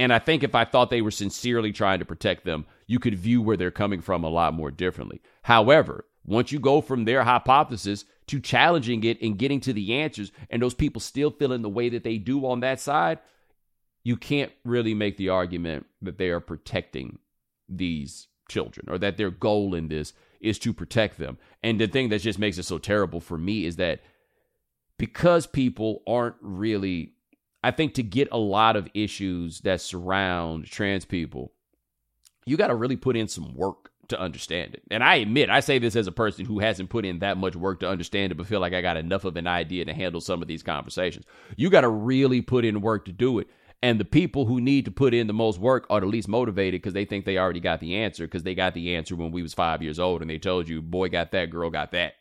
And I think if I thought they were sincerely trying to protect them, you could view where they're coming from a lot more differently. However, once you go from their hypothesis to challenging it and getting to the answers, and those people still feeling the way that they do on that side, you can't really make the argument that they are protecting these children or that their goal in this is to protect them. And the thing that just makes it so terrible for me is that because people aren't really, I think to get a lot of issues that surround trans people, you got to really put in some work to understand it. And I admit, I say this as a person who hasn't put in that much work to understand it, but feel like I got enough of an idea to handle some of these conversations. You got to really put in work to do it. And the people who need to put in the most work are the least motivated because they think they already got the answer because they got the answer when we was five years old and they told you, boy got that, girl got that.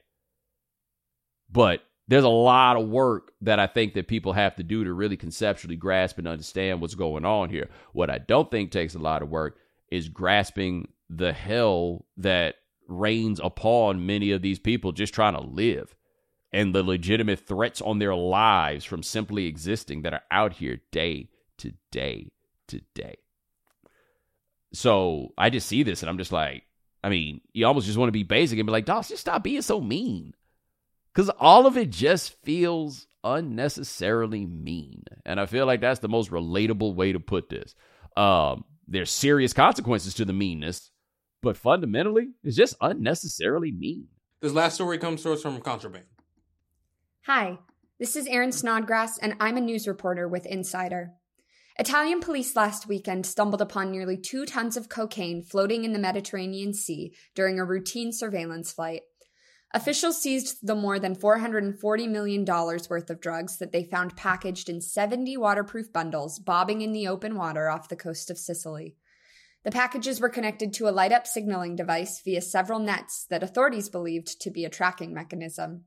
But there's a lot of work that I think that people have to do to really conceptually grasp and understand what's going on here. What I don't think takes a lot of work is grasping the hell that reigns upon many of these people just trying to live and the legitimate threats on their lives from simply existing that are out here day to day to day. So I just see this and I'm just like, I mean, you almost just want to be basic and be like, Doss, just stop being so mean because all of it just feels unnecessarily mean. And I feel like that's the most relatable way to put this. Um, there's serious consequences to the meanness, but fundamentally, it's just unnecessarily mean. This last story comes to us from Contraband. Hi, this is Erin Snodgrass, and I'm a news reporter with Insider. Italian police last weekend stumbled upon nearly two tons of cocaine floating in the Mediterranean Sea during a routine surveillance flight. Officials seized the more than $440 million worth of drugs that they found packaged in 70 waterproof bundles bobbing in the open water off the coast of Sicily. The packages were connected to a light up signaling device via several nets that authorities believed to be a tracking mechanism.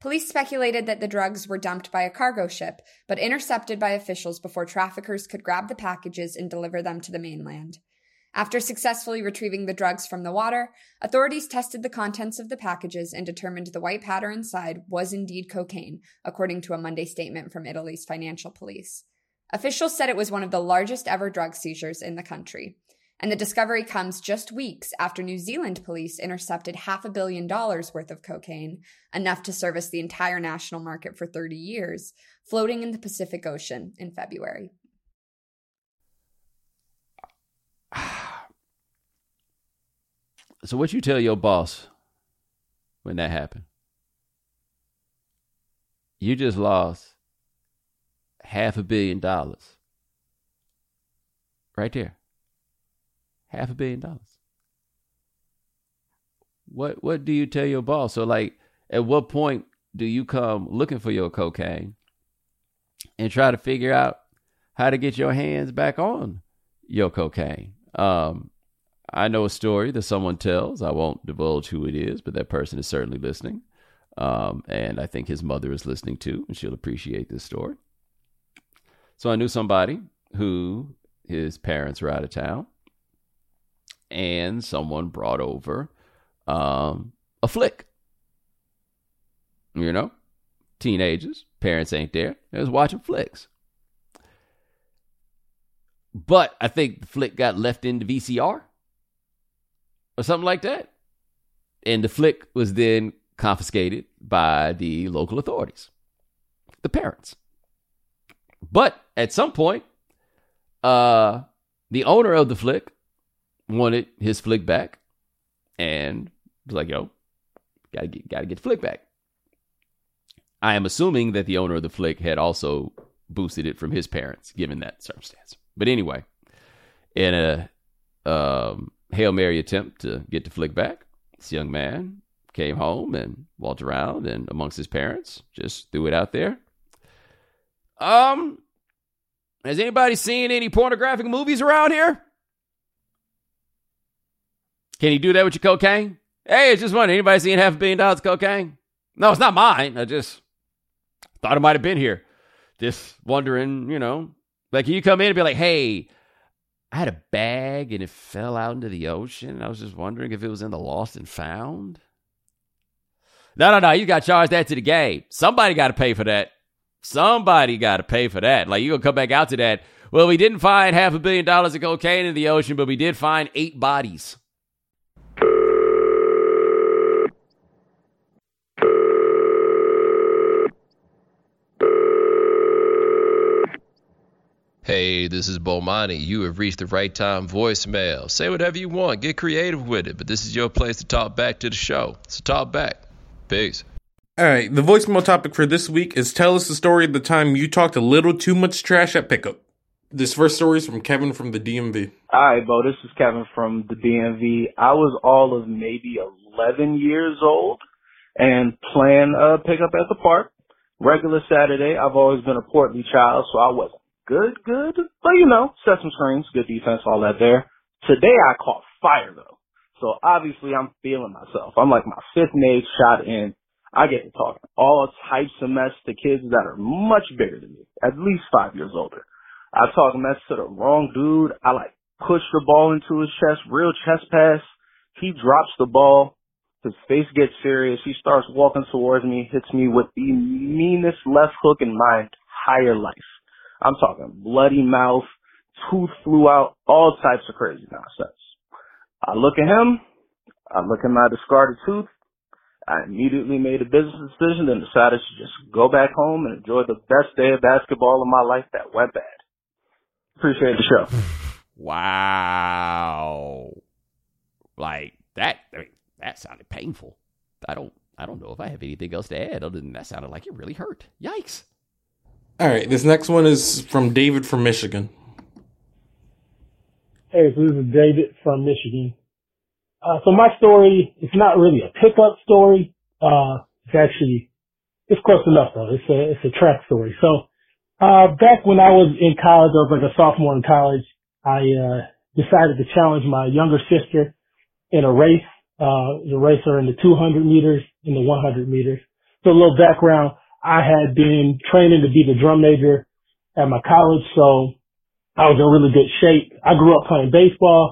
Police speculated that the drugs were dumped by a cargo ship, but intercepted by officials before traffickers could grab the packages and deliver them to the mainland. After successfully retrieving the drugs from the water, authorities tested the contents of the packages and determined the white powder inside was indeed cocaine, according to a Monday statement from Italy's financial police. Officials said it was one of the largest ever drug seizures in the country. And the discovery comes just weeks after New Zealand police intercepted half a billion dollars worth of cocaine, enough to service the entire national market for 30 years, floating in the Pacific Ocean in February. So what you tell your boss when that happened? You just lost half a billion dollars. Right there. Half a billion dollars. What what do you tell your boss? So like at what point do you come looking for your cocaine and try to figure out how to get your hands back on your cocaine? Um, I know a story that someone tells. I won't divulge who it is, but that person is certainly listening. Um, and I think his mother is listening too, and she'll appreciate this story. So I knew somebody who his parents were out of town, and someone brought over um, a flick. You know, teenagers, parents ain't there. They was watching flicks. But I think the flick got left in the VCR or something like that. And the flick was then confiscated by the local authorities, the parents. But at some point, uh, the owner of the flick wanted his flick back and was like, yo, gotta get, gotta get the flick back. I am assuming that the owner of the flick had also boosted it from his parents, given that circumstance. But anyway, in a um, Hail Mary attempt to get the flick back. This young man came home and walked around and amongst his parents just threw it out there. Um, has anybody seen any pornographic movies around here? Can you do that with your cocaine? Hey, it's just wondering, anybody seen half a billion dollars of cocaine? No, it's not mine. I just thought it might have been here. Just wondering, you know, like you come in and be like, hey, I had a bag and it fell out into the ocean. I was just wondering if it was in the lost and found. No, no, no. You got charged that to the game. Somebody got to pay for that. Somebody got to pay for that. Like, you going to come back out to that. Well, we didn't find half a billion dollars of cocaine in the ocean, but we did find eight bodies. Hey, this is Bomani. You have reached the right time voicemail. Say whatever you want, get creative with it, but this is your place to talk back to the show. So talk back. Peace. All right, the voicemail topic for this week is tell us the story of the time you talked a little too much trash at pickup. This first story is from Kevin from the DMV. Hi, Bo. This is Kevin from the DMV. I was all of maybe 11 years old and playing uh, pickup at the park. Regular Saturday. I've always been a portly child, so I wasn't good, good. But you know, set some screens, good defense, all that there. Today I caught fire though. So obviously I'm feeling myself. I'm like my fifth nade shot in. I get to talking all types of mess to kids that are much bigger than me, at least five years older. I talk mess to the wrong dude. I like push the ball into his chest, real chest pass. He drops the ball. His face gets serious. He starts walking towards me, hits me with the meanest left hook in my entire life. I'm talking bloody mouth, tooth flew out, all types of crazy nonsense. I look at him. I look at my discarded tooth. I immediately made a business decision and decided to just go back home and enjoy the best day of basketball of my life that went bad. Appreciate the show. Wow. Like that I mean, that sounded painful. I don't I don't know if I have anything else to add other than that sounded like it really hurt. Yikes. All right, this next one is from David from Michigan. Hey, so this is David from Michigan. Uh, so my story, it's not really a pickup story. Uh, it's actually, it's close enough though. It's a, it's a track story. So, uh, back when I was in college, I was like a sophomore in college. I, uh, decided to challenge my younger sister in a race, uh, the racer in the 200 meters, in the 100 meters. So a little background. I had been training to be the drum major at my college. So I was in really good shape. I grew up playing baseball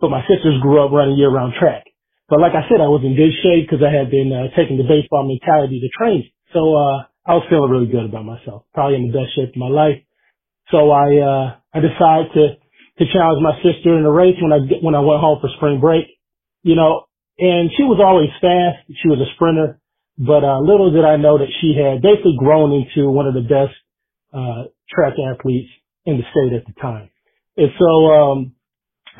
but my sisters grew up running year round track. But like I said, I was in good shape because I had been uh, taking the baseball mentality to training. So, uh, I was feeling really good about myself, probably in the best shape of my life. So I, uh, I decided to, to challenge my sister in a race when I, when I went home for spring break, you know, and she was always fast. She was a sprinter, but, uh, little did I know that she had basically grown into one of the best, uh, track athletes in the state at the time. And so, um,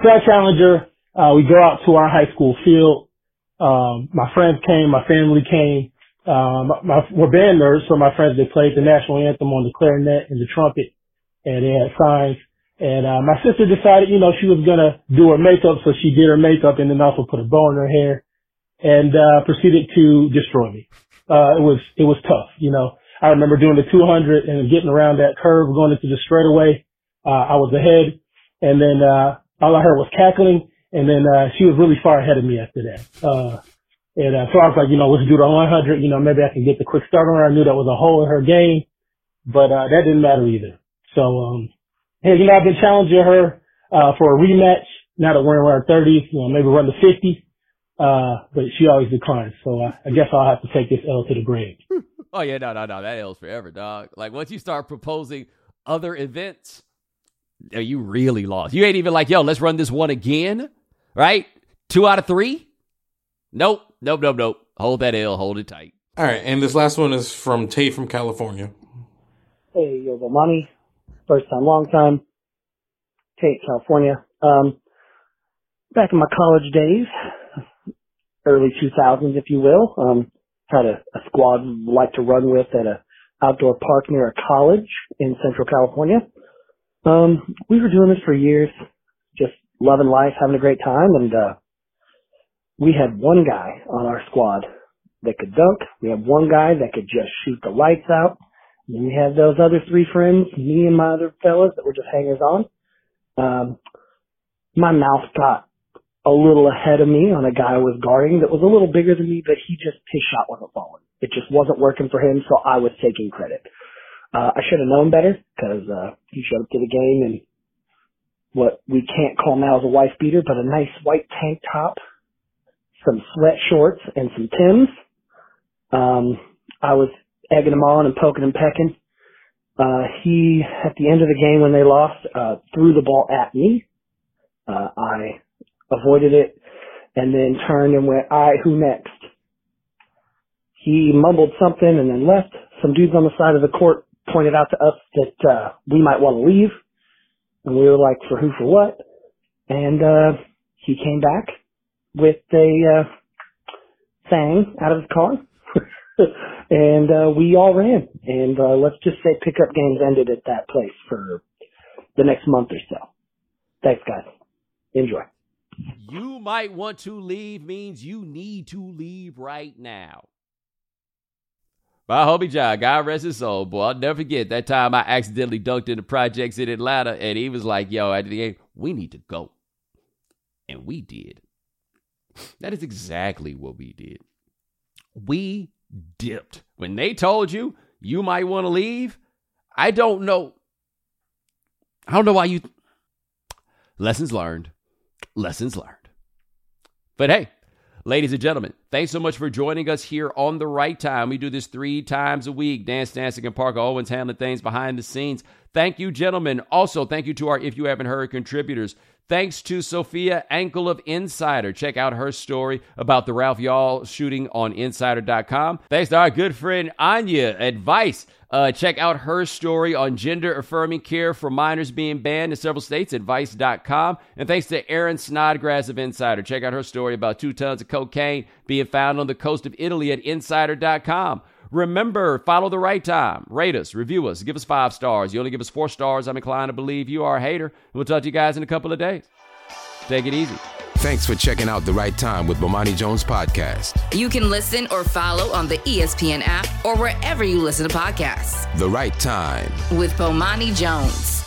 Track Challenger, uh, we go out to our high school field. Um, my friends came, my family came. Um, my, we're band nerds, so my friends, they played the national anthem on the clarinet and the trumpet, and they had signs. And, uh, my sister decided, you know, she was gonna do her makeup, so she did her makeup and then also put a bow in her hair and, uh, proceeded to destroy me. Uh, it was, it was tough, you know. I remember doing the 200 and getting around that curve, going into the straightaway. Uh, I was ahead and then, uh, all I heard was cackling, and then uh, she was really far ahead of me after that. Uh, and uh, so I was like, you know, let's do the 100. You know, maybe I can get the quick start on her. I knew that was a hole in her game, but uh, that didn't matter either. So, um, hey, you know, I've been challenging her uh, for a rematch. Now that we're in our 30s, you know, maybe run the 50. Uh, but she always declines. So uh, I guess I'll have to take this L to the grave. oh yeah, no, no, no, that L's forever, dog. Like once you start proposing other events, you really lost. You ain't even like, yo, let's run this one again, right? Two out of three? Nope, nope, nope, nope. Hold that L, hold it tight. All right, and this last one is from Tate from California. Hey, yo, money. First time, long time. Tate, California. Um, back in my college days, early 2000s, if you will, um, had a, a squad like to run with at a outdoor park near a college in Central California. Um, we were doing this for years, just loving life, having a great time, and uh, we had one guy on our squad that could dunk. We had one guy that could just shoot the lights out. And we had those other three friends, me and my other fellas that were just hangers on. Um, my mouth got a little ahead of me on a guy I was guarding that was a little bigger than me, but he just, his shot wasn't falling. It just wasn't working for him, so I was taking credit. Uh, I should have known better because uh, he showed up to the game in what we can't call now as a wife beater, but a nice white tank top, some sweat shorts, and some Tims. Um, I was egging him on and poking and pecking. Uh, he, at the end of the game when they lost, uh, threw the ball at me. Uh, I avoided it and then turned and went, I, who next? He mumbled something and then left. Some dudes on the side of the court pointed out to us that uh, we might want to leave, and we were like, for who, for what? And uh, he came back with a uh, thing out of his car, and uh, we all ran. And uh, let's just say pickup games ended at that place for the next month or so. Thanks, guys. Enjoy. You might want to leave means you need to leave right now. My homie John, God rest his soul, boy. I'll never forget that time I accidentally dunked in the projects in Atlanta, and he was like, yo, at the game, we need to go. And we did. That is exactly what we did. We dipped. When they told you you might want to leave, I don't know. I don't know why you. Lessons learned. Lessons learned. But hey, ladies and gentlemen, thanks so much for joining us here on the right time. We do this three times a week. Dance Dancing and Parker Owens handling things behind the scenes. Thank you, gentlemen. Also, thank you to our If You Haven't Heard contributors. Thanks to Sophia Ankel of Insider. Check out her story about the Ralph Yarl shooting on insider.com. Thanks to our good friend Anya Advice. Uh, check out her story on gender affirming care for minors being banned in several states, advice.com. And thanks to Erin Snodgrass of Insider. Check out her story about two tons of cocaine being found on the coast of Italy at insider.com. Remember, follow the right time. Rate us, review us, give us five stars. You only give us four stars, I'm inclined to believe you are a hater. We'll talk to you guys in a couple of days. Take it easy. Thanks for checking out The Right Time with Bomani Jones podcast. You can listen or follow on the ESPN app or wherever you listen to podcasts. The Right Time with Bomani Jones.